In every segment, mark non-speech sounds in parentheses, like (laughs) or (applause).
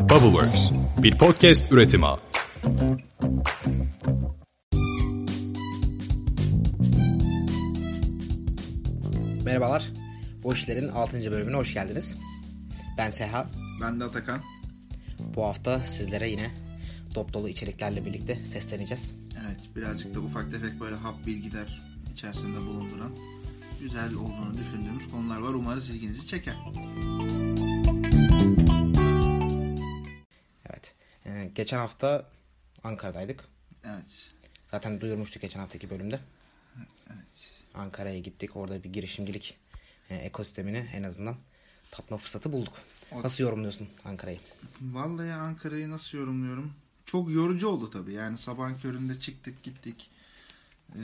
Bubbleworks, bir podcast üretimi. Merhabalar. Bu işlerin 6. bölümüne hoş geldiniz. Ben Seha. Ben de Atakan. Bu hafta sizlere yine dop dolu içeriklerle birlikte sesleneceğiz. Evet birazcık da ufak tefek böyle hap bilgiler içerisinde bulunduran güzel olduğunu düşündüğümüz konular var. Umarız ilginizi çeker. Ee, geçen hafta Ankara'daydık. Evet. Zaten duyurmuştuk geçen haftaki bölümde. Evet. Ankara'ya gittik. Orada bir girişimcilik e, ekosistemini en azından tatma fırsatı bulduk. O- Nasıl yorumluyorsun Ankara'yı? Vallahi Ankara'yı nasıl yorumluyorum? Çok yorucu oldu tabii. Yani sabahın köründe çıktık gittik. Ee,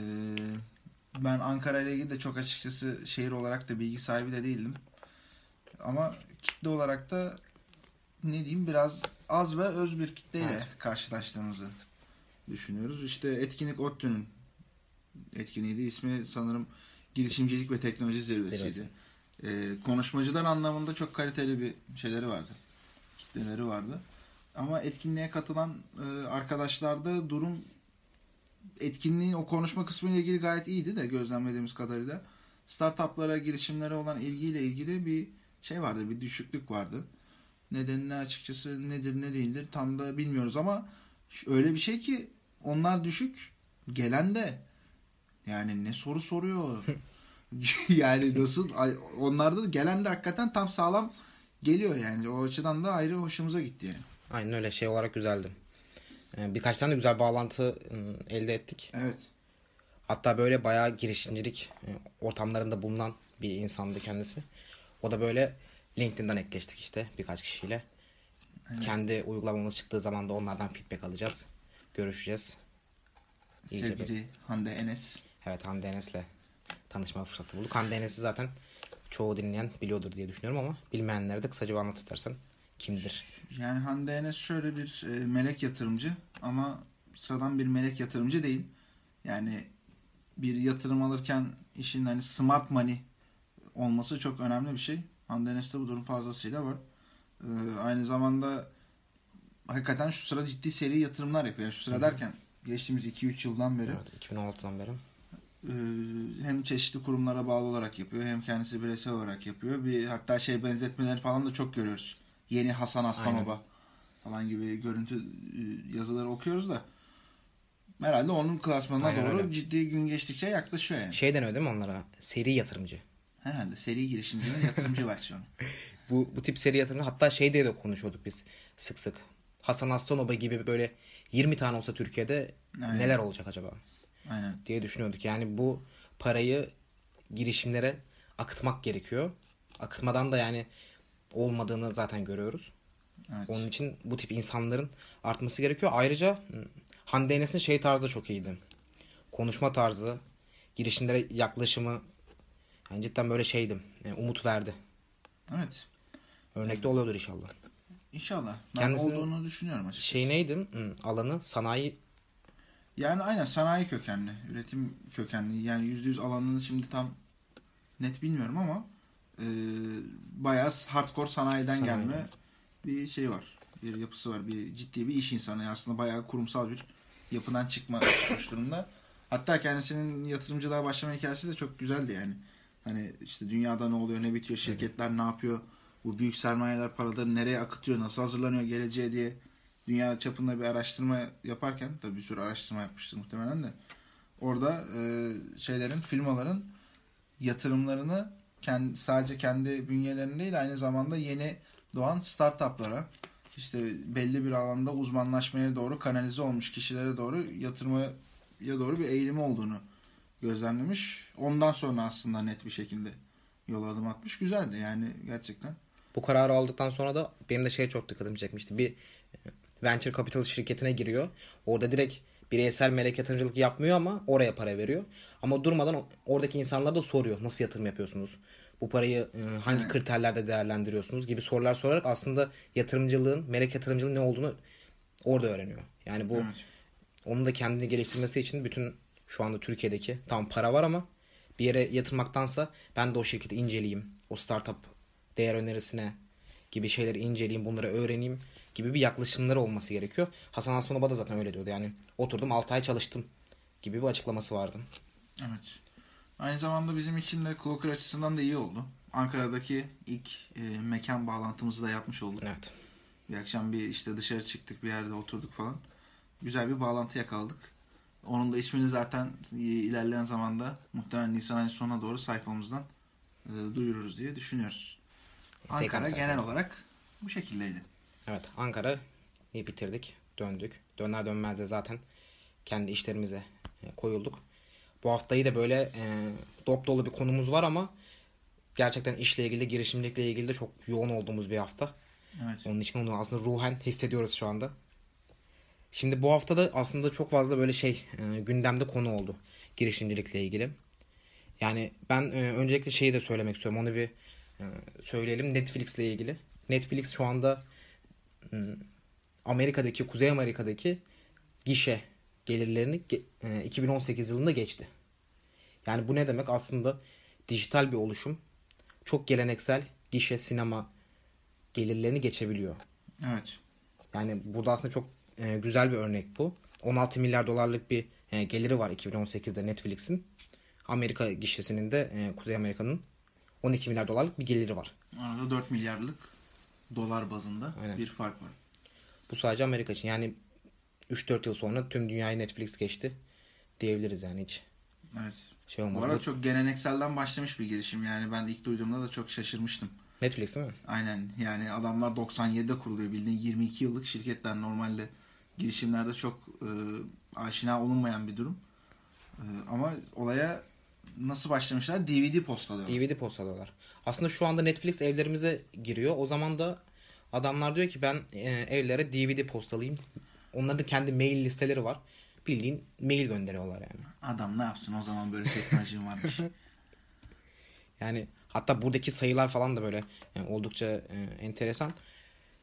ben Ankara ile ilgili de çok açıkçası şehir olarak da bilgi sahibi de değildim. Ama kitle olarak da ne diyeyim biraz az ve öz bir kitleyle Evet. karşılaştığımızı düşünüyoruz. İşte etkinlik ODTÜ'nün etkinliğiydi. İsmi sanırım girişimcilik ve teknoloji zirvesiydi. Zirvesi. Ee, konuşmacılar anlamında çok kaliteli bir şeyleri vardı. Kitleleri vardı. Ama etkinliğe katılan e, arkadaşlarda durum etkinliğin o konuşma kısmı ile ilgili gayet iyiydi de gözlemlediğimiz kadarıyla. Startuplara, girişimlere olan ilgiyle ilgili bir şey vardı, bir düşüklük vardı. Nedenini açıkçası nedir ne değildir tam da bilmiyoruz ama öyle bir şey ki onlar düşük, gelen de yani ne soru soruyor. (laughs) (laughs) yani nasıl onlarda da gelen de hakikaten tam sağlam geliyor yani. O açıdan da ayrı hoşumuza gitti yani. Aynen öyle şey olarak güzeldi. Ee, birkaç tane de güzel bağlantı ıı, elde ettik. Evet. Hatta böyle bayağı girişimcilik e, ortamlarında bulunan bir insandı kendisi. O da böyle LinkedIn'den ekleştik işte birkaç kişiyle. Kendi uygulamamız çıktığı zaman da onlardan feedback alacağız. Görüşeceğiz. İyice Sevgili Hande Enes. Evet Hande Enes'le tanışma fırsatı bulduk. Hande Enes'i zaten çoğu dinleyen biliyordur diye düşünüyorum ama bilmeyenlere de kısaca bir anlat istersen. Kimdir? Yani Hande Enes şöyle bir e, melek yatırımcı ama sıradan bir melek yatırımcı değil. Yani bir yatırım alırken işin hani smart money olması çok önemli bir şey. Hande Enes'te bu durum fazlasıyla var. E, aynı zamanda hakikaten şu sıra ciddi seri yatırımlar yapıyor. Yani şu sıra derken geçtiğimiz 2-3 yıldan beri Evet 2016'dan beri. e, hem çeşitli kurumlara bağlı olarak yapıyor hem kendisi bireysel olarak yapıyor. Bir hatta şey benzetmeleri falan da çok görüyoruz. Yeni Hasan Aslanova falan gibi görüntü e, yazıları okuyoruz da herhalde onun klasmanına Aynen doğru öyle. ciddi gün geçtikçe yaklaşıyor yani. Şey deniyor değil mi onlara? Seri yatırımcı. Herhalde seri girişimcinin yatırımcı (laughs) versiyonu. Bu, bu tip seri yatırımcı hatta şey diye de konuşuyorduk biz sık sık. Hasan Aslanova gibi böyle 20 tane olsa Türkiye'de Aynen. neler olacak acaba Aynen. diye düşünüyorduk. Yani bu parayı girişimlere akıtmak gerekiyor. Akıtmadan da yani olmadığını zaten görüyoruz. Evet. Onun için bu tip insanların artması gerekiyor. Ayrıca Hande Enes'in şey tarzı çok iyiydi. Konuşma tarzı, girişimlere yaklaşımı yani cidden böyle şeydim. e, umut verdi. Evet. Örnekte oluyordur inşallah. İnşallah. Ben Kendisinin- olduğunu düşünüyorum açıkçası. Şey neydi? Hı, alanı sanayi Yani aynen sanayi kökenli, üretim kökenli. Yani yüzde yüz alanını şimdi tam net bilmiyorum ama e, bayağı hardcore sanayiden Sanayi. gelme bir şey var. Bir yapısı var. Bir ciddi bir iş insanı. Aslında bayağı kurumsal bir yapıdan çıkma çıkmış durumda. Hatta kendisinin yatırımcılığa başlama hikayesi de çok güzeldi yani. Hani işte dünyada ne oluyor, ne bitiyor, şirketler ne yapıyor, bu büyük sermayeler paraları nereye akıtıyor, nasıl hazırlanıyor geleceğe diye dünya çapında bir araştırma yaparken tabii bir sürü araştırma yapmıştır muhtemelen de orada e, şeylerin firmaların yatırımlarını kendi, sadece kendi bünyelerinde değil aynı zamanda yeni doğan startuplara işte belli bir alanda uzmanlaşmaya doğru kanalize olmuş kişilere doğru yatırmaya doğru bir eğilimi olduğunu gözlemlemiş. Ondan sonra aslında net bir şekilde yola adım atmış. Güzeldi yani gerçekten. bu kararı aldıktan sonra da benim de şey çok dikkatimi çekmişti. Bir e, venture capital şirketine giriyor. Orada direkt bireysel melek yatırımcılık yapmıyor ama oraya para veriyor. Ama durmadan oradaki insanlar da soruyor. Nasıl yatırım yapıyorsunuz? Bu parayı e, hangi Evet. kriterlerde değerlendiriyorsunuz gibi sorular sorarak aslında yatırımcılığın, melek yatırımcılığın ne olduğunu orada öğreniyor. Yani bu Evet. onun da kendini geliştirmesi için bütün şu anda Türkiye'deki tam para var ama bir yere yatırmaktansa ben de o şirketi inceleyeyim. O startup değer önerisine gibi şeyleri inceleyeyim, bunları öğreneyim gibi bir yaklaşımları olması gerekiyor. Hasan Aslanova da zaten öyle diyordu. Yani oturdum 6 ay çalıştım gibi bir açıklaması vardı. Evet. Aynı zamanda bizim için de Clocker açısından da iyi oldu. Ankara'daki ilk e, mekan bağlantımızı da yapmış olduk. Evet. Bir akşam bir işte dışarı çıktık bir yerde oturduk falan. Güzel bir bağlantı yakaladık. Onun da ismini zaten ilerleyen zamanda muhtemelen Nisan ayının sonuna doğru sayfamızdan e, duyururuz diye düşünüyoruz. Instagram Ankara genel sayfamız. olarak bu şekildeydi. Evet Ankara'yı bitirdik. Döndük. Döner dönmez de zaten kendi işlerimize e, koyulduk. Bu haftayı da böyle e, dop dolu bir konumuz var ama gerçekten işle ilgili, girişimcilikle ilgili de çok yoğun olduğumuz bir hafta. Evet. Onun için onu aslında ruhen hissediyoruz şu anda. Şimdi bu haftada aslında çok fazla böyle şey e, gündemde konu oldu girişimcilikle ilgili. Yani ben e, öncelikle şeyi de söylemek istiyorum. Onu bir e, söyleyelim Netflix ile ilgili. Netflix şu anda e, Amerika'daki, Kuzey Amerika'daki gişe gelirlerini ge- e, 2018 yılında geçti. Yani bu ne demek? Aslında dijital bir oluşum çok geleneksel gişe sinema gelirlerini geçebiliyor. Evet. Yani burada aslında çok e, güzel bir örnek bu. 16 milyar dolarlık bir e, geliri var 2018'de Netflix'in. Amerika gişesinin de e, Kuzey Amerika'nın 12 milyar dolarlık bir geliri var. Arada 4 milyarlık dolar bazında Aynen. bir fark var. Bu sadece Amerika için. Yani 3-4 yıl sonra tüm dünyayı Netflix geçti diyebiliriz yani hiç Evet. şey Bu olmaz. arada Bu- çok gelenekselden başlamış bir girişim. Yani ben ilk duyduğumda da çok şaşırmıştım. Netflix değil mi? Aynen yani adamlar 97'de kuruluyor bildiğin 22 yıllık şirketler normalde girişimlerde çok e, aşina olunmayan bir durum. E, ama olaya nasıl başlamışlar? DVD postalıyor. DVD postalıyorlar. Aslında şu anda Netflix evlerimize giriyor. O zaman da adamlar diyor ki ben e, evlere DVD postalayayım. Onların da kendi mail listeleri var. Bildiğin mail gönderiyorlar yani. Adam ne yapsın o zaman böyle teknolojim varmış. (laughs) Yani hatta buradaki sayılar falan da böyle yani oldukça e, enteresan.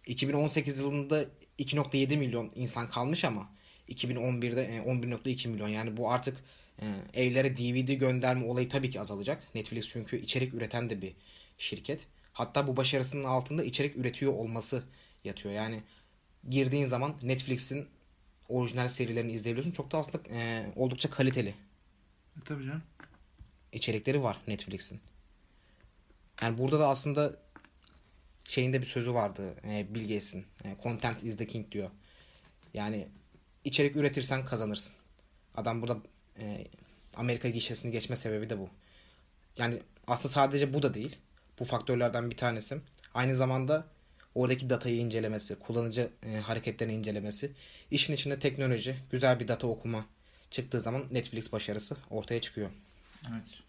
2018 yılında 2.7 milyon insan kalmış ama 2011'de e, 11.2 milyon. Yani bu artık e, evlere DVD gönderme olayı tabii ki azalacak. Netflix çünkü içerik üreten de bir şirket. Hatta bu başarısının altında içerik üretiyor olması yatıyor. Yani girdiğin zaman Netflix'in orijinal serilerini izleyebiliyorsun. Çok da aslında e, oldukça kaliteli E, Tabii canım. içerikleri var Netflix'in. Yani burada da aslında şeyinde bir sözü vardı e, Bill Gates'in. E, Content is the king diyor. Yani içerik üretirsen kazanırsın. Adam burada e, Amerika gişesini geçme sebebi de bu. Yani aslında sadece bu da değil. Bu faktörlerden bir tanesi. Aynı zamanda oradaki datayı incelemesi, kullanıcı e, hareketlerini incelemesi, işin içinde teknoloji, güzel bir data okuma çıktığı zaman Netflix başarısı ortaya çıkıyor. Evet.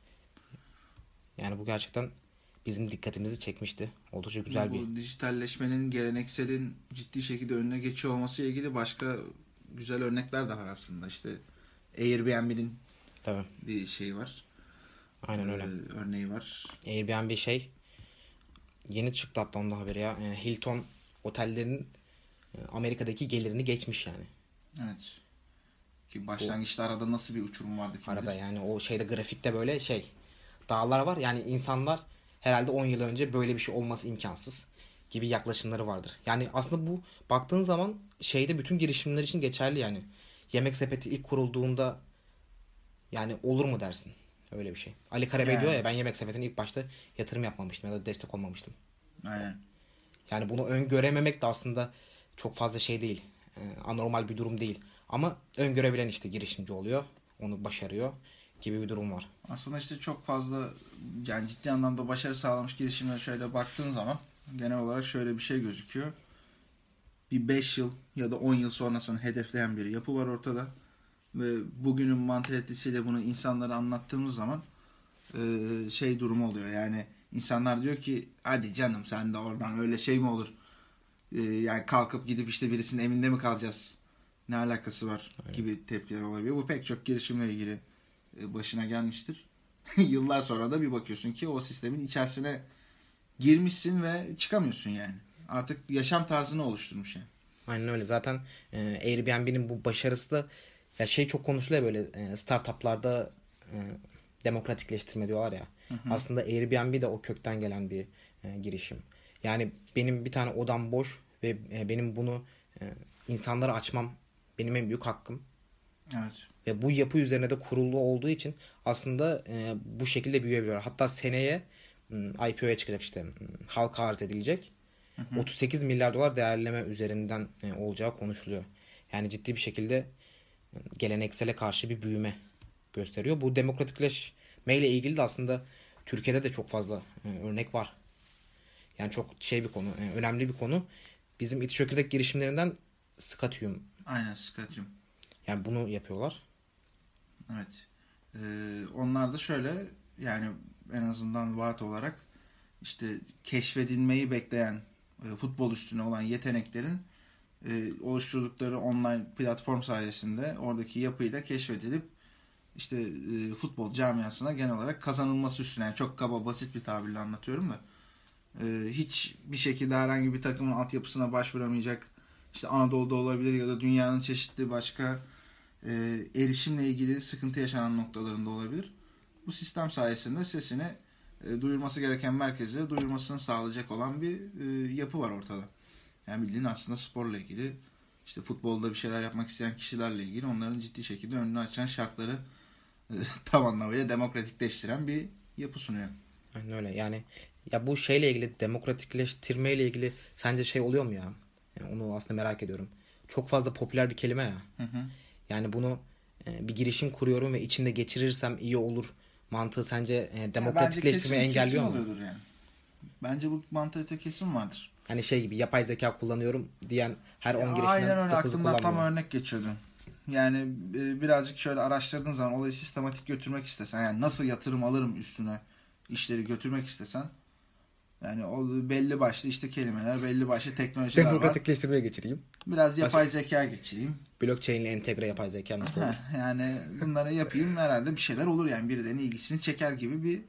Yani bu gerçekten bizim dikkatimizi çekmişti. Oldukça güzel bu bir dijitalleşmenin gelenekselin ciddi şekilde önüne geçiyor olması ile ilgili başka güzel örnekler de var aslında. İşte Airbnb'nin tabii. bir şeyi var. Aynen öyle. Ee, örneği var. Airbnb şey yeni çıktı hatta onda haberi ya. E, Hilton otellerinin e, Amerika'daki gelirini geçmiş yani. Evet. Ki başlangıçta arada nasıl bir uçurum vardı kim Arada yani o şeyde grafikte böyle şey dağlar var. Yani insanlar herhalde 10 yıl önce böyle bir şey olması imkansız gibi yaklaşımları vardır. Yani aslında bu baktığın zaman şeyde bütün girişimler için geçerli yani. Yemek sepeti ilk kurulduğunda yani olur mu dersin? Öyle bir şey. Ali Karabey Yani. diyor ya ben yemek sepetine ilk başta yatırım yapmamıştım ya da destek olmamıştım. Aynen. Yani bunu öngörememek de aslında çok fazla şey değil. Ee, anormal bir durum değil. Ama öngörebilen işte girişimci oluyor. Onu başarıyor gibi bir durum var. Aslında işte çok fazla yani ciddi anlamda başarı sağlamış girişimlere şöyle baktığın zaman genel olarak şöyle bir şey gözüküyor. Bir 5 yıl ya da 10 yıl sonrasını hedefleyen bir yapı var ortada. Ve bugünün mantalitesiyle bunu insanlara anlattığımız zaman e, şey durumu oluyor. Yani insanlar diyor ki hadi canım sen de oradan öyle şey mi olur? E, yani kalkıp gidip işte birisinin evinde mi kalacağız? Ne alakası var gibi tepkiler olabiliyor. Bu pek çok girişimle ilgili başına gelmiştir. (laughs) Yıllar sonra da bir bakıyorsun ki o sistemin içerisine girmişsin ve çıkamıyorsun yani. Artık yaşam tarzını oluşturmuş yani. Aynen öyle. Zaten e, Airbnb'nin bu başarısı da ya şey çok konuşuluyor böyle e, startuplarda e, demokratikleştirme diyorlar ya. Aslında Airbnb de o kökten gelen bir e, girişim. Yani benim bir tane odam boş ve e, benim bunu e, insanlara açmam benim en büyük hakkım. Evet. Ve bu yapı üzerine de kurulu olduğu için aslında e, bu şekilde büyüyebiliyor. Hatta seneye m, IPO'ya çıkacak işte m, halka arz edilecek. 38 milyar dolar değerleme üzerinden e, olacağı konuşuluyor. Yani ciddi bir şekilde e, geleneksele karşı bir büyüme gösteriyor. Bu demokratikleşme ile ilgili de aslında Türkiye'de de çok fazla e, örnek var. Yani çok şey bir konu, e, önemli bir konu. Bizim İtiş Çökirdek girişimlerinden Skatium. Aynen Scotty'um. Yani bunu yapıyorlar. Evet. Ee, onlar da şöyle yani en azından vaat olarak işte keşfedilmeyi bekleyen e, futbol üstüne olan yeteneklerin e, oluşturdukları online platform sayesinde oradaki yapıyla keşfedilip işte e, futbol camiasına genel olarak kazanılması üstüne yani çok kaba basit bir tabirle anlatıyorum da e, hiç bir şekilde herhangi bir takımın altyapısına başvuramayacak işte Anadolu'da olabilir ya da dünyanın çeşitli başka e, erişimle ilgili sıkıntı yaşanan noktalarında olabilir. Bu sistem sayesinde sesini e, duyurması gereken merkeze duyurmasını sağlayacak olan bir e, yapı var ortada. Yani bildiğin aslında sporla ilgili işte futbolda bir şeyler yapmak isteyen kişilerle ilgili onların ciddi şekilde önünü açan şartları e, (laughs) tam anlamıyla demokratikleştiren bir yapı sunuyor. Aynen öyle. Yani ya bu şeyle ilgili demokratikleştirme ile ilgili sence şey oluyor mu ya? Yani onu aslında merak ediyorum. Çok fazla popüler bir kelime ya. Hı hı. Yani bunu e, bir girişim kuruyorum ve içinde geçirirsem iyi olur mantığı sence e, demokratikleştirmeyi engelliyor kesin mu? oluyordur yani. Bence bu mantıkta kesin vardır. Hani şey gibi yapay zeka kullanıyorum diyen her 10 Ya girişimden Aynen öyle 9'u aklımdan tam örnek geçiyordu. Yani e, birazcık şöyle araştırdığın zaman olayı sistematik götürmek istesen yani nasıl yatırım alırım üstüne işleri götürmek istesen yani o belli başlı işte kelimeler belli başlı teknolojiler var. Demokratikleştirmeye geçireyim. Biraz yapay zeka geçireyim. Blockchain ile entegre yapay zeka nasıl olur? Yani bunları yapayım herhalde bir şeyler olur yani birilerinin ilgisini çeker gibi bir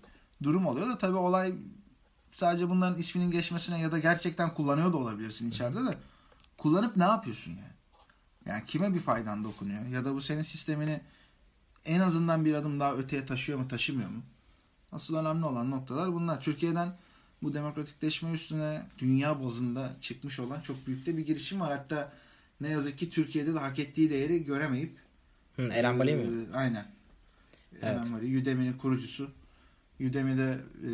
durum oluyor da tabii olay sadece bunların isminin geçmesine ya da gerçekten kullanıyor da olabilirsin içeride de kullanıp ne yapıyorsun yani? Yani kime bir faydan dokunuyor ya da bu senin sistemini en azından bir adım daha öteye taşıyor mu taşımıyor mu? Asıl önemli olan noktalar bunlar. Türkiye'den bu demokratikleşme üstüne dünya bazında çıkmış olan çok büyük de bir girişim var. Hatta ne yazık ki Türkiye'de de hak ettiği değeri göremeyip Hı, Eren Bali mi? ee, aynen. Eren Bali. Udemy'nin kurucusu. Udemy'de e,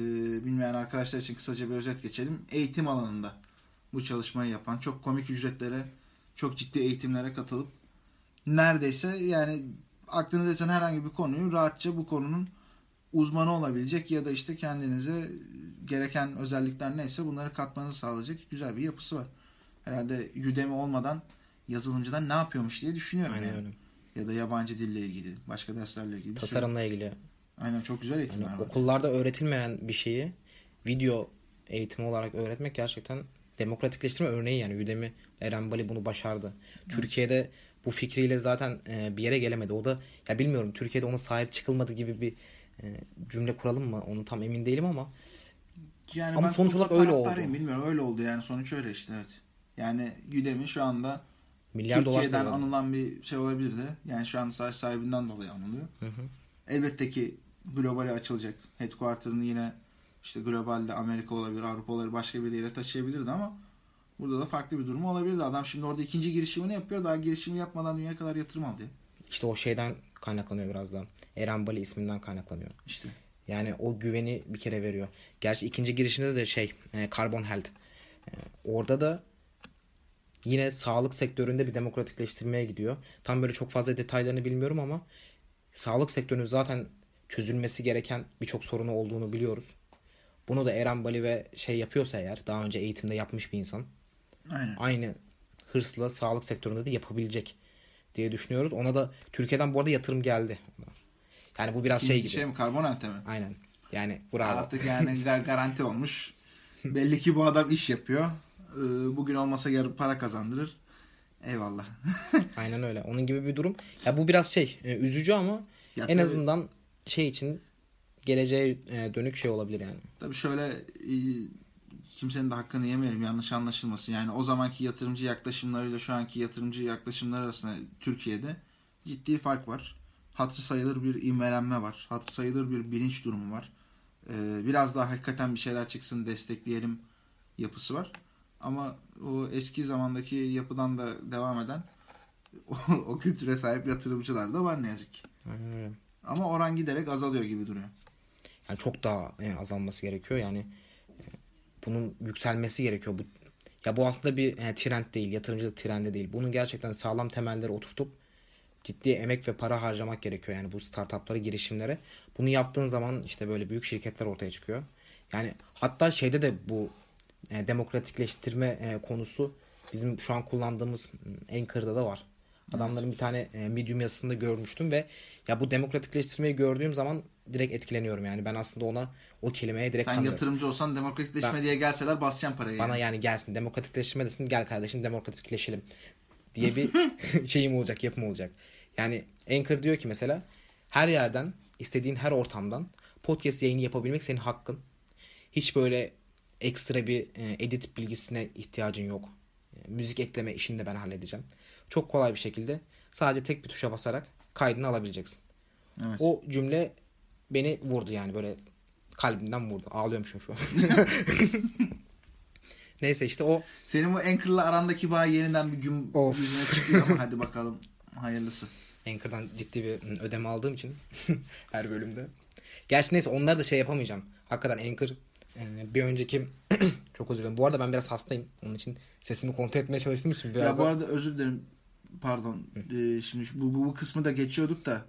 bilmeyen arkadaşlar için kısaca bir özet geçelim. Eğitim alanında bu çalışmayı yapan, çok komik ücretlere, çok ciddi eğitimlere katılıp neredeyse yani aklınıza desen herhangi bir konuyu rahatça bu konunun uzmanı olabilecek ya da işte kendinize gereken özellikler neyse bunları katmanızı sağlayacak güzel bir yapısı var. Herhalde Udemy olmadan yazılımcıdan ne yapıyormuş diye düşünüyorum Aynen yani. öyle. Ya da yabancı dille ilgili, başka derslerle ilgili. Tasarımla ilgili. Aynen çok güzel eğitimler Yani var. okullarda öğretilmeyen bir şeyi video eğitimi olarak öğretmek gerçekten demokratikleştirme örneği yani Udemy Eren Bali bunu başardı. Türkiye'de bu fikriyle zaten e, bir yere gelemedi. O da ya bilmiyorum Türkiye'de ona sahip çıkılmadı gibi bir cümle kuralım mı? Onu tam emin değilim ama Yani Ama sonuç olarak öyle oldu. Bilmiyorum öyle oldu yani sonuç öyle işte evet. Yani Udemy şu anda milyar dolar Türkiye'den sayılır. anılan bir şey olabilirdi. Yani şu an sadece sahibinden dolayı anılıyor. Hı hı. Elbette ki globale açılacak. Headquarter'ını yine işte globalde Amerika olabilir, Avrupa olabilir, başka bir yere taşıyabilirdi ama burada da farklı bir durum olabilirdi. Adam şimdi orada ikinci girişimini yapıyor. Daha girişimi yapmadan dünya kadar yatırım aldı. İşte o şeyden kaynaklanıyor biraz da. Eren Bali isminden kaynaklanıyor. İşte. Yani o güveni bir kere veriyor. Gerçi ikinci girişinde de şey e, Carbon Health. E, orada da yine sağlık sektöründe bir demokratikleştirmeye gidiyor. Tam böyle çok fazla detaylarını bilmiyorum ama sağlık sektörünün zaten çözülmesi gereken birçok sorunu olduğunu biliyoruz. Bunu da Eren Bali ve şey yapıyorsa eğer daha önce eğitimde yapmış bir insan Aynen. aynı hırsla sağlık sektöründe de yapabilecek diye düşünüyoruz. Ona da Türkiye'den bu arada yatırım geldi. Yani bu biraz şey gibi. Şey mi? Karbonante mi? Aynen. Yani bravo. Artık yani (laughs) gar- garanti olmuş. (laughs) Belli ki bu adam iş yapıyor. Ee, Bugün olmasa yarın para kazandırır. Eyvallah. (laughs) Aynen öyle. Onun gibi bir durum. Ya bu biraz şey e, üzücü ama Ya en tabii- azından şey için geleceğe e, dönük şey olabilir yani. Tabii şöyle e, kimsenin de hakkını yemeyelim yanlış anlaşılmasın. Yani o zamanki yatırımcı yaklaşımlarıyla şu anki yatırımcı yaklaşımlar arasında Türkiye'de ciddi fark var. Hatırı sayılır bir ivmelenme var. Hatırı sayılır bir bilinç durumu var. Ee, biraz daha hakikaten bir şeyler çıksın destekleyelim yapısı var. Ama o eski zamandaki yapıdan da devam eden (laughs) o, o kültüre sahip yatırımcılar da var ne yazık ki. Aynen öyle. Ama oran giderek azalıyor gibi duruyor. Yani çok daha e, azalması gerekiyor. Yani e, bunun yükselmesi gerekiyor. Bu ya bu aslında bir e, trend değil, yatırımcılık trendi değil. Bunun gerçekten sağlam temelleri oturtup ciddi emek ve para harcamak gerekiyor yani bu startuplara, girişimlere. Bunu yaptığın zaman işte böyle büyük şirketler ortaya çıkıyor. Yani hatta şeyde de bu e, demokratikleştirme e, konusu bizim şu an kullandığımız e, Anchor'da da var. Adamların bir tane e, Medium yazısında görmüştüm ve ya bu demokratikleştirmeyi gördüğüm zaman direkt etkileniyorum yani. Ben aslında ona o kelimeye direkt Sen kanıyorum. yatırımcı olsan demokratikleşme Ben- diye gelseler basacaksın parayı. Bana yani gelsin demokratikleşme desin gel kardeşim demokratikleşelim diye bir (laughs) (laughs) şeyim olacak yapım olacak. Yani Anchor diyor ki mesela her yerden istediğin her ortamdan podcast yayını yapabilmek senin hakkın. Hiç böyle ekstra bir e, edit bilgisine ihtiyacın yok. E, müzik ekleme işini de ben halledeceğim. Çok kolay bir şekilde sadece tek bir tuşa basarak kaydını alabileceksin. Evet. O cümle beni vurdu yani böyle kalbimden vurdu. Ağlıyormuşum şu an. (laughs) Neyse işte o Senin bu Anchor'la arandaki bağ yeniden bir gün Of. yüzüne çıkıyor ama hadi bakalım hayırlısı. Anchor'dan ciddi bir ödeme aldığım için (laughs) her bölümde. Gerçi neyse onları da şey yapamayacağım. Hakikaten Anchor e, bir önceki (clears throat) çok özür dilerim. Bu arada ben biraz hastayım. Onun için sesimi kontrol etmeye çalıştığım için biraz ya bu da- arada özür dilerim. Pardon. Ee, şimdi bu, bu, bu kısmı da geçiyorduk da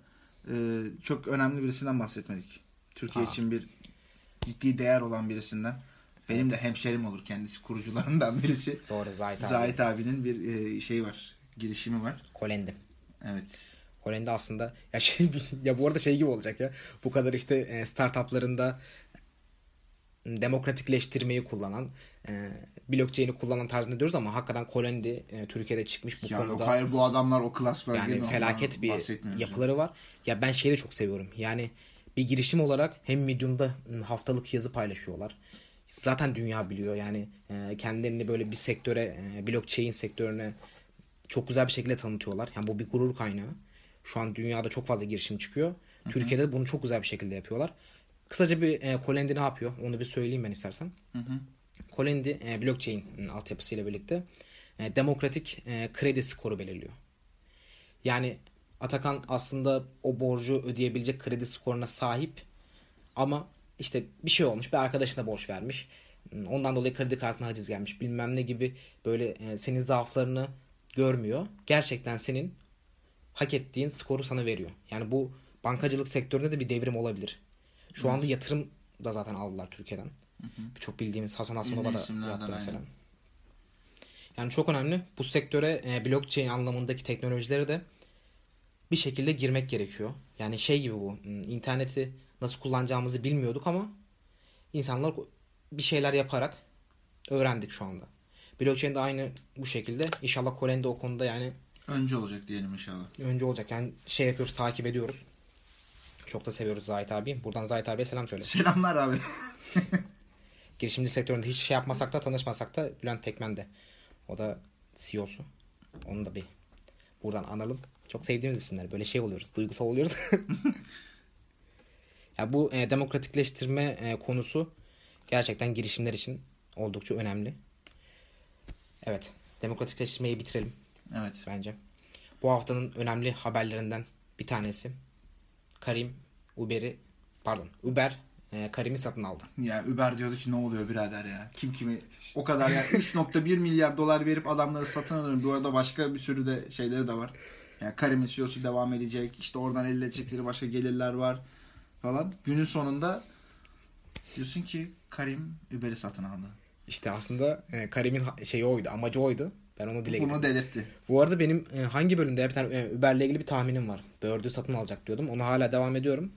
e, çok önemli birisinden bahsetmedik. Türkiye Aa. için bir ciddi değer olan birisinden. Benim de hemşerim olur kendisi kurucularından birisi. Doğru Zahit abi. Zahit abinin bir e, şey var. Girişimi var. Kolendi. Evet. Hollanda aslında ya şey (laughs) ya bu arada şey gibi olacak ya. Bu kadar işte e, startuplarında demokratikleştirmeyi kullanan e, blockchain'i kullanan tarzında diyoruz ama hakikaten Kolendi e, Türkiye'de çıkmış bu Ya konuda. hayır bu adamlar o klas değil Yani felaket bir yapıları var. Ya ben şeyi de çok seviyorum. Yani bir girişim olarak hem Medium'da haftalık yazı paylaşıyorlar. Zaten dünya biliyor yani e, kendilerini böyle bir sektöre, e, blockchain sektörüne çok güzel bir şekilde tanıtıyorlar. Yani bu bir gurur kaynağı. Şu an dünyada çok fazla girişim çıkıyor. Türkiye'de de bunu çok güzel bir şekilde yapıyorlar. Kısaca bir e, Colendi ne yapıyor? Onu bir söyleyeyim ben istersen. Colendi e, blockchain altyapısıyla birlikte e, demokratik e, kredi skoru belirliyor. Yani Atakan aslında o borcu ödeyebilecek kredi skoruna sahip ama işte bir şey olmuş bir arkadaşına borç vermiş. Ondan dolayı kredi kartına haciz gelmiş bilmem ne gibi böyle e, senin zaaflarını görmüyor. Gerçekten senin hak ettiğin skoru sana veriyor. Yani bu bankacılık sektöründe de bir devrim olabilir. Şu anda yatırım da zaten aldılar Türkiye'den. Çok bildiğimiz Hasan Aslanova Ünlü da yaptı mesela. aynen. Yani çok önemli. Bu sektöre e, blockchain anlamındaki teknolojilere de bir şekilde girmek gerekiyor. Yani şey gibi bu. hmm, interneti nasıl kullanacağımızı bilmiyorduk ama insanlar bir şeyler yaparak öğrendik şu anda. Blockchain de aynı bu şekilde. İnşallah Kolen de o konuda yani Önce olacak diyelim inşallah. önce olacak. Yani şey yapıyoruz, takip ediyoruz. Çok da seviyoruz Zahit abi. Buradan Zahit abiye selam söyle. Selamlar abi. (laughs) Girişimci sektöründe hiç şey yapmasak da tanışmasak da Bülent Tekmen de. O da CEO'su. Onu da bir buradan analım. Çok sevdiğimiz isimler. Böyle şey oluyoruz. Duygusal oluyoruz. (laughs) ya bu e, demokratikleştirme e, konusu gerçekten girişimler için oldukça önemli. Evet. Demokratikleştirmeyi bitirelim Evet. bence. Bu haftanın önemli haberlerinden bir tanesi. Karim Uber'i pardon Uber e, Karim'i satın aldı. Ya Uber diyordu ki ne oluyor birader ya. Kim kimi o kadar ya 3.1 milyar dolar verip adamları satın alıyor. Bu arada başka bir sürü de şeyleri de var. Yani Karim'in CEO'su devam edecek. İşte oradan elde edecekleri başka gelirler var falan. Günün sonunda diyorsun ki Karim Uber'i satın aldı. İşte aslında e, Karim'in şeyi oydu, amacı oydu. Ben onu dile getirdim. Bunu delirtti. Bu arada benim e, hangi bölümde ya bir tane e, Uber'le ilgili bir tahminim var. Bird'ü satın alacak diyordum. Onu hala devam ediyorum.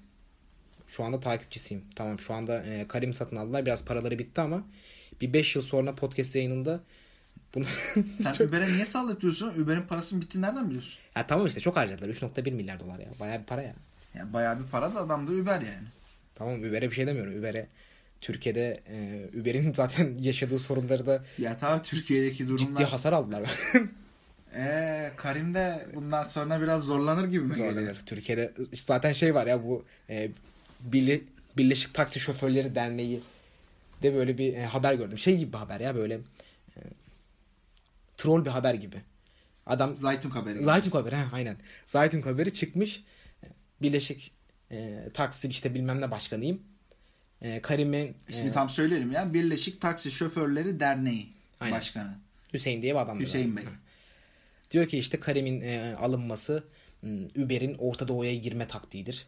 Şu anda takipçisiyim. Tamam şu anda e, Karim satın aldılar. Biraz paraları bitti ama bir 5 yıl sonra podcast yayınında bunu (laughs) Sen Uber'e niye sallatıyorsun? Uber'in parasının bittiğini nereden biliyorsun? ya tamam işte çok harcadılar. 3.1 milyar dolar ya. Bayağı bir para ya. Ya bayağı bir para da adam da Uber yani. Tamam Uber'e bir şey demiyorum. Uber'e Türkiye'de e, Uber'in (laughs) zaten yaşadığı sorunları da Ya tabii Türkiye'deki ciddi durumlar. hasar aldılar. Eee (laughs) Karim de bundan sonra biraz zorlanır gibi mi geliyor? Zorlanır. Türkiye'de zaten şey var ya bu e, Birle- Birleşik Taksi Şoförleri Derneği de böyle bir e, haber gördüm. Şey gibi bir haber ya böyle e, troll bir haber gibi. Adam Zaytun haberi. Zaytun haberi ha, aynen. Zaytun haberi çıkmış. Birleşik e, Taksi işte bilmem ne başkanıyım. E, Karim'in İsmi e, tam söyleyelim ya. Birleşik Taksi Şoförleri Derneği Aynen. Başkanı. Hüseyin diye bir adam. Hüseyin Bey. Diyor ki işte Karim'in e, alınması m, Uber'in Orta Doğu'ya girme taktiğidir.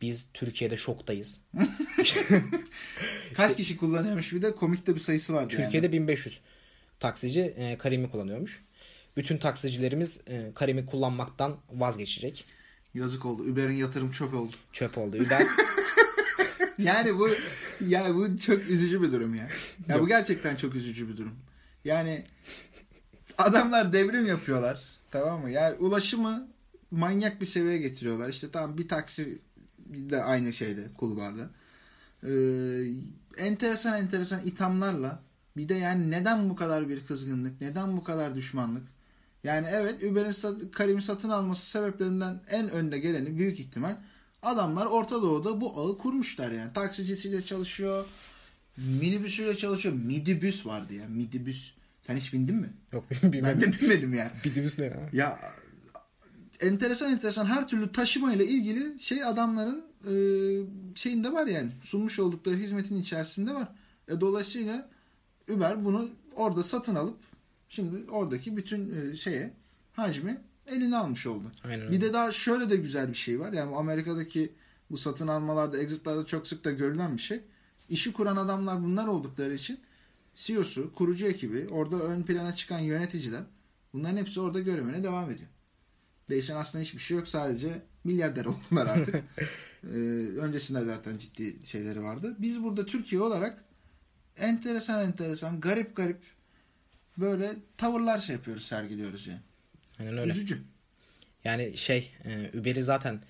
Biz Türkiye'de şoktayız. (laughs) Kaç kişi kullanıyormuş bir de komikte bir sayısı vardı Türkiye'de yani. 1500 taksici e, Karim'i kullanıyormuş. Bütün taksicilerimiz e, Karim'i kullanmaktan vazgeçecek. Yazık oldu. Uber'in yatırım çok oldu. Çöp oldu. Uber (laughs) Yani bu ya bu çok üzücü bir durum ya. Ya bu gerçekten çok üzücü bir durum. Yani adamlar devrim yapıyorlar. Tamam mı? Yani ulaşımı manyak bir seviyeye getiriyorlar. İşte tamam bir taksi de aynı şeyde kulvarda. Ee, enteresan enteresan ithamlarla bir de yani neden bu kadar bir kızgınlık? Neden bu kadar düşmanlık? Yani evet Uber'in sat- Karim'i satın alması sebeplerinden en önde geleni büyük ihtimal adamlar Orta Doğu'da bu ağı kurmuşlar yani. Taksicisiyle çalışıyor, minibüsüyle çalışıyor. Midibüs vardı ya, midibüs. Sen hiç bindin mi? yok (laughs) Ben bilmem. de binmedim ya. Bidibüs ne ya? Ya enteresan enteresan her türlü taşıma ile ilgili şey adamların e, şeyinde var yani. Sunmuş oldukları hizmetin içerisinde var. E, dolayısıyla Uber bunu orada satın alıp şimdi oradaki bütün e, şeye hacmi eline almış oldu. Aynen. Bir de daha şöyle de güzel bir şey var. Yani Amerika'daki bu satın almalarda, exit'larda çok sık da görülen bir şey. İşi kuran adamlar bunlar oldukları için CEO'su, kurucu ekibi, orada ön plana çıkan yöneticiler bunların hepsi orada görevine devam ediyor. Değişen aslında hiçbir şey yok. Sadece milyarder oldular artık. (laughs) ee, öncesinde zaten ciddi şeyleri vardı. Biz burada Türkiye olarak enteresan enteresan, garip garip böyle tavırlar şey yapıyoruz, sergiliyoruz yani. Aynen öyle. Üzücü. Yani şey e, Uber'i zaten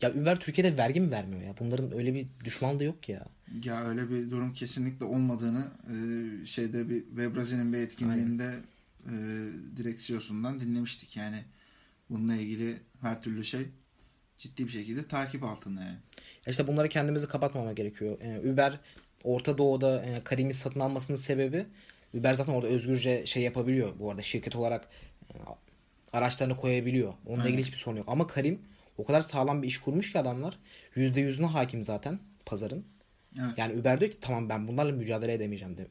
ya Uber Türkiye'de vergi mi vermiyor ya? Bunların öyle bir düşmanlığı yok ki ya. Ya öyle bir durum kesinlikle olmadığını e, şeyde bir Webrazi'nin bir etkinliğinde e, direksiyosundan dinlemiştik yani. Bununla ilgili her türlü şey ciddi bir şekilde takip altında yani. Ya İşte bunları kendimizi kapatmama gerekiyor. E, Uber Orta Doğu'da e, Karim'i satın almasının sebebi Uber zaten orada özgürce şey yapabiliyor. Bu arada şirket olarak e, araçlarını koyabiliyor. Onunla ilgili hiçbir sorun yok. Ama Karim o kadar sağlam bir iş kurmuş ki adamlar. %100'üne hakim zaten pazarın. Evet. Yani Uber diyor ki tamam ben bunlarla mücadele edemeyeceğim de,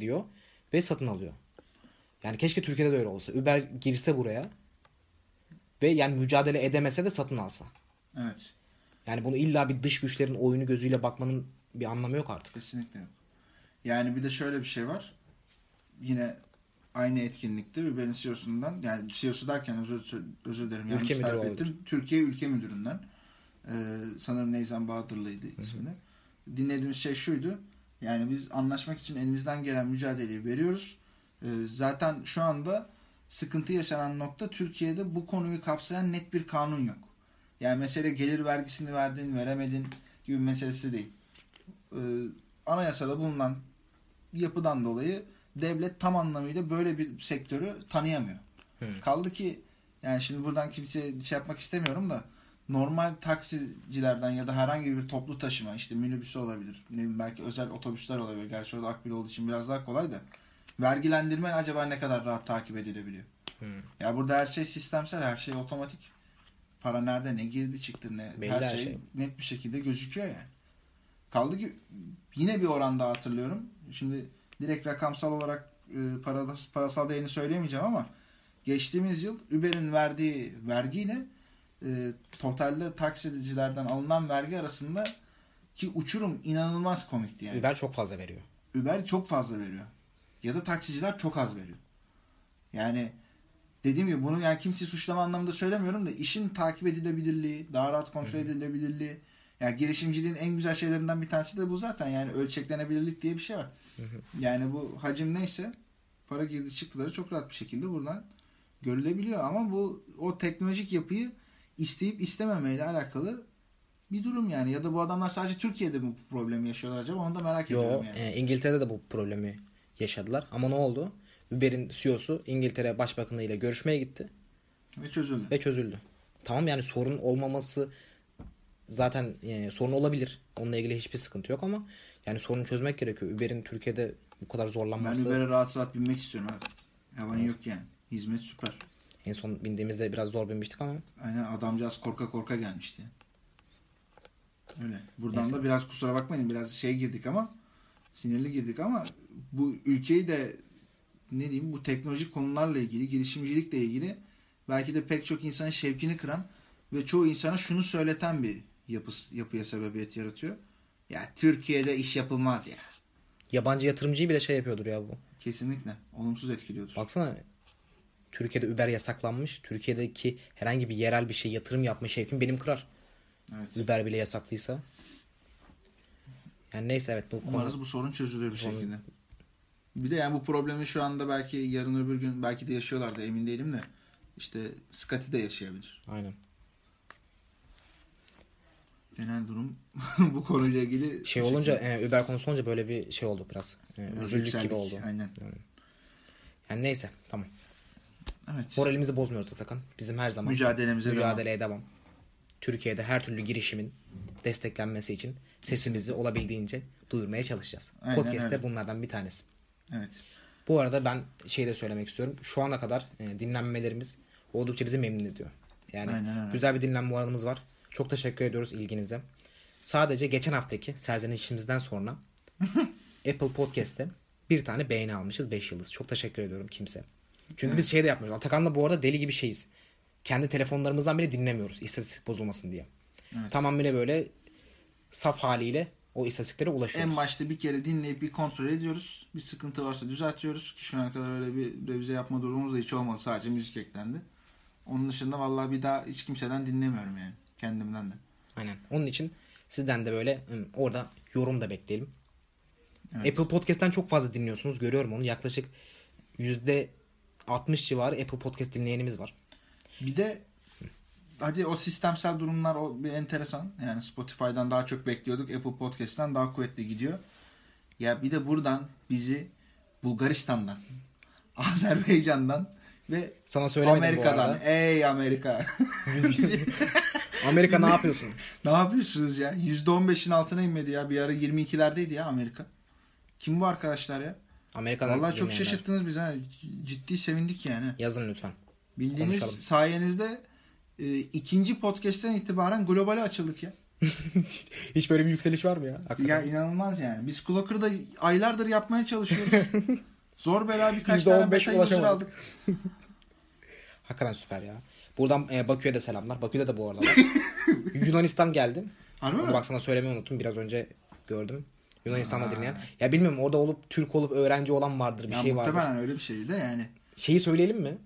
diyor. Ve satın alıyor. Yani keşke Türkiye'de de öyle olsa. Uber girse buraya ve yani mücadele edemese de satın alsa. Evet. Yani bunu illa bir dış güçlerin oyunu gözüyle bakmanın bir anlamı yok artık. Kesinlikle yok. Yani bir de şöyle bir şey var. Yine aynı etkinlikte Uber'in CEO'sundan yani CEO'su derken özür, özür dilerim. yanlış Ülke tarif ettim. Türkiye Ülke Müdürü'nden e, sanırım Neyzen Bahadırlı'ydı ismini. Dinlediğimiz şey şuydu. Yani biz anlaşmak için elimizden gelen mücadeleyi veriyoruz. E, zaten şu anda sıkıntı yaşanan nokta Türkiye'de bu konuyu kapsayan net bir kanun yok. Yani mesele gelir vergisini verdin, veremedin gibi bir meselesi değil. E, anayasada bulunan yapıdan dolayı devlet tam anlamıyla böyle bir sektörü tanıyamıyor. Hı. Kaldı ki yani şimdi buradan kimseye şey yapmak istemiyorum da normal taksicilerden ya da herhangi bir toplu taşıma işte minibüsü olabilir. Ne bileyim belki özel otobüsler olabilir. Gerçi orada akbil olduğu için biraz daha kolay da. Vergilendirme acaba ne kadar rahat takip edilebiliyor? Hı. Ya burada her şey sistemsel, her şey otomatik. Para nerede, ne girdi çıktı, ne Belli her her şey, şey. net bir şekilde gözüküyor yani. Kaldı ki yine bir oranda hatırlıyorum. Şimdi direkt rakamsal olarak e, parada, parasal değerini söyleyemeyeceğim ama geçtiğimiz yıl Uber'in verdiği vergiyle e, totalde taksicilerden alınan vergi arasında ki uçurum inanılmaz komikti yani. Uber çok fazla veriyor. Uber çok fazla veriyor. Ya da taksiciler çok az veriyor. Yani dediğim gibi bunu yani kimseyi suçlama anlamında söylemiyorum da işin takip edilebilirliği, daha rahat kontrol edilebilirliği. Yani girişimciliğin en güzel şeylerinden bir tanesi de bu zaten. Yani ölçeklenebilirlik diye bir şey var. Yani bu hacim neyse para girdi çıktıları çok rahat bir şekilde buradan görülebiliyor. Ama bu o teknolojik yapıyı isteyip istememeyle alakalı bir durum yani. Ya da bu adamlar sadece Türkiye'de mi bu problemi yaşıyorlar acaba onu da merak Yo, ediyorum yani. e, İngiltere'de de bu problemi yaşadılar. Ama ne oldu? Uber'in CEO'su İngiltere Başbakanı ile görüşmeye gitti Ve çözüldü. ve çözüldü. Tamam yani sorun olmaması zaten e, sorun olabilir. Onunla ilgili hiçbir sıkıntı yok ama Yani sorunu çözmek gerekiyor. Uber'in Türkiye'de bu kadar Ben zorlanması. Uber'e rahat rahat binmek istiyorum abi. Yalan yok yani. Hizmet süper. En son bindiğimizde biraz zor binmiştik ama Aynen adamcağız korka korka gelmişti. Öyle. Buradan Neyse. da biraz kusura bakmayın biraz şey girdik ama sinirli girdik ama bu ülkeyi de ne diyeyim bu teknolojik konularla ilgili girişimcilikle ilgili belki de pek çok insanın şevkini kıran ve çoğu insana şunu söyleten bir yapı, yapıya sebebiyet yaratıyor. Ya Türkiye'de iş yapılmaz ya. yabancı yatırımcıyı bile şey yapıyordur ya bu. Kesinlikle. Olumsuz etkiliyordur. Baksana Türkiye'de Uber yasaklanmış. Türkiye'deki herhangi bir yerel bir şey yatırım yapma şevkim benim kırar. Evet. Uber bile yasaklıysa. Yani neyse evet bu konu. Umarız bu sorun çözülür bir Sorun- şekilde. Bir de yani bu problemi şu anda belki yarın öbür gün belki de yaşıyorlar da emin değilim de işte Scotty de yaşayabilir. Aynen. Genel durum (laughs) bu konuyla ilgili Şey olunca e, Uber konusu olunca böyle bir şey oldu biraz. E, Biraz üzüldük yükseldik. gibi oldu. Aynen. Yani neyse tamam. Evet. Moralimizi bozmuyoruz Atakan. Bizim her zaman Mücadelemize mücadeleye devam. Türkiye'de her türlü girişimin desteklenmesi için sesimizi olabildiğince duyurmaya çalışacağız. Aynen Podcast de bunlardan bir tanesi. Evet. Bu arada ben şey de söylemek istiyorum. Şu ana kadar e, dinlenmelerimiz oldukça bizi memnun ediyor. Yani Aynen öyle. güzel bir dinlenme oranımız var. Çok teşekkür ediyoruz ilginize. Sadece geçen haftaki serzenişimizden sonra (laughs) Apple Podcast'te bir tane beğeni almışız 5 yıldız. Çok teşekkür ediyorum kimse. Çünkü biz şey de yapmıyoruz. Atakan'la bu arada deli gibi şeyiz. Kendi telefonlarımızdan bile dinlemiyoruz istatistik bozulmasın diye. Evet. Tamamıyla böyle saf haliyle o istatistiklere ulaşıyoruz. En başta bir kere dinleyip bir kontrol ediyoruz. Bir sıkıntı varsa düzeltiyoruz ki şu ana kadar öyle bir revize yapma durumumuz da hiç olmadı. Sadece müzik eklendi. Onun dışında vallahi bir daha hiç kimseden dinlemiyorum yani. Kendimden de. Aynen. Onun için sizden de böyle orada yorum da bekleyelim. Evet. Apple Podcast'ten çok fazla dinliyorsunuz. Görüyorum onu. Yaklaşık yüzde 60 civarı Apple Podcast dinleyenimiz var. Bir de hadi o sistemsel durumlar o bir enteresan. Yani Spotify'dan daha çok bekliyorduk. Apple Podcast'ten daha kuvvetli gidiyor. Ya bir de buradan bizi Bulgaristan'dan, (laughs) Azerbaycan'dan ve Sana Amerika'dan. Ey Amerika. (laughs) Bizi- Amerika ne yapıyorsun? (laughs) ne yapıyorsunuz ya? %15'in altına inmedi ya. Bir ara 22'lerdeydi ya Amerika. Kim bu arkadaşlar ya? Amerika'dan Vallahi çok dinleyenler. şaşırttınız bizi ha. Ciddi sevindik yani. Yazın lütfen. Bildiğiniz Konuşalım. sayenizde e, ikinci podcast'ten itibaren globale açıldık ya. (laughs) Hiç böyle bir yükseliş var mı ya? Hakikaten. Ya inanılmaz yani. Biz Clocker'da aylardır yapmaya çalışıyoruz. (laughs) Zor bela birkaç tane %15 beta ulaşamadık. aldık. Hakikaten süper ya. Buradan e, Bakü'ye de selamlar. Bakü'de de bu arada var. (laughs) Yunanistan geldi. Harbi mi? Bak sana söylemeyi unuttum. Biraz önce gördüm. Yunanistan'da dinleyen. Ya bilmiyorum orada olup Türk olup öğrenci olan vardır. Bir ya şey vardır. muhtemelen öyle bir şeydi de yani. Şeyi söyleyelim mi?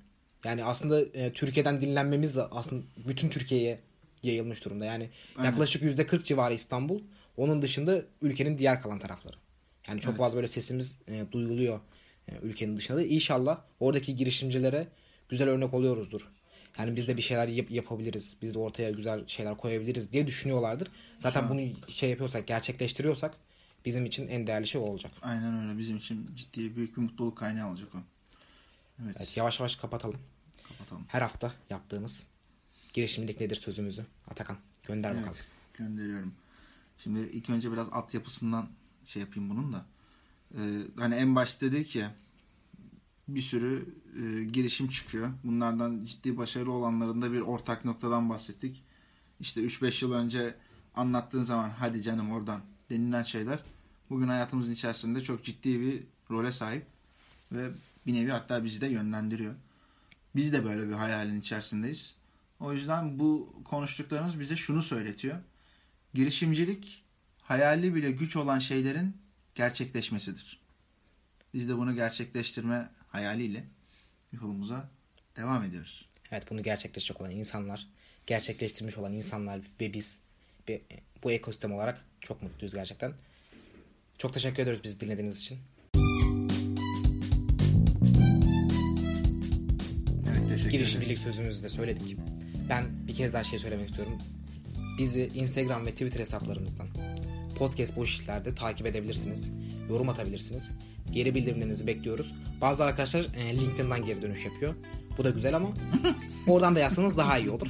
Yani aslında e, Türkiye'den dinlenmemiz de aslında bütün Türkiye'ye yayılmış durumda. Yani Aynen. yaklaşık %40 civarı İstanbul. Onun dışında ülkenin diğer kalan tarafları. Yani çok Evet. fazla böyle sesimiz e, duyuluyor e, ülkenin dışında da. İnşallah oradaki girişimcilere güzel örnek oluyoruzdur. Yani biz de bir şeyler yap- yapabiliriz. Biz de ortaya güzel şeyler koyabiliriz diye düşünüyorlardır. Zaten bunu şey yapıyorsak, gerçekleştiriyorsak bizim için en değerli şey o olacak. Aynen öyle. Bizim için ciddi büyük bir mutluluk kaynağı olacak o. Evet. Evet, yavaş yavaş kapatalım. Kapatalım. Her hafta yaptığımız girişimcilik nedir sözümüzü. Atakan gönder Evet, bakalım. gönderiyorum. Şimdi ilk önce biraz altyapısından şey yapayım bunun da. Ee, hani en başta dedik ya bir sürü e, girişim çıkıyor. Bunlardan ciddi başarılı olanlarında bir ortak noktadan bahsettik. İşte 3-5 yıl önce anlattığın zaman hadi canım oradan denilen şeyler bugün hayatımızın içerisinde çok ciddi bir role sahip ve bir nevi hatta bizi de yönlendiriyor. Biz de böyle bir hayalin içerisindeyiz. O yüzden bu konuştuklarımız bize şunu söyletiyor. Girişimcilik hayali bile güç olan şeylerin gerçekleşmesidir. Biz de bunu gerçekleştirme hayaliyle yolumuza devam ediyoruz. Evet bunu gerçekleşecek olan insanlar, gerçekleştirmiş olan insanlar ve biz ve bu ekosistem olarak çok mutluyuz gerçekten. Çok teşekkür ediyoruz bizi dinlediğiniz için. Evet teşekkür Girişimcilik ederiz. sözümüzü de söyledik. Ben bir kez daha şey söylemek istiyorum. Bizi Instagram ve Twitter hesaplarımızdan podcast boş işlerde takip edebilirsiniz. Yorum atabilirsiniz. Geri bildirimlerinizi bekliyoruz. Bazı arkadaşlar e, LinkedIn'dan geri dönüş yapıyor. Bu da güzel ama (laughs) oradan da yazsanız daha iyi olur.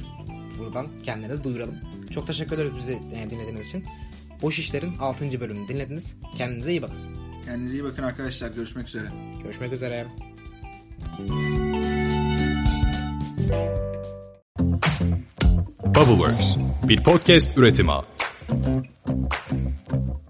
Buradan kendilerine duyuralım. Çok teşekkür ederiz bizi e, dinlediğiniz için. Boş İşler'in 6. bölümünü dinlediniz. Kendinize iyi bakın. Kendinize iyi bakın arkadaşlar. Görüşmek üzere. Görüşmek üzere. Bubbleworks bir podcast üretimi. Thank you.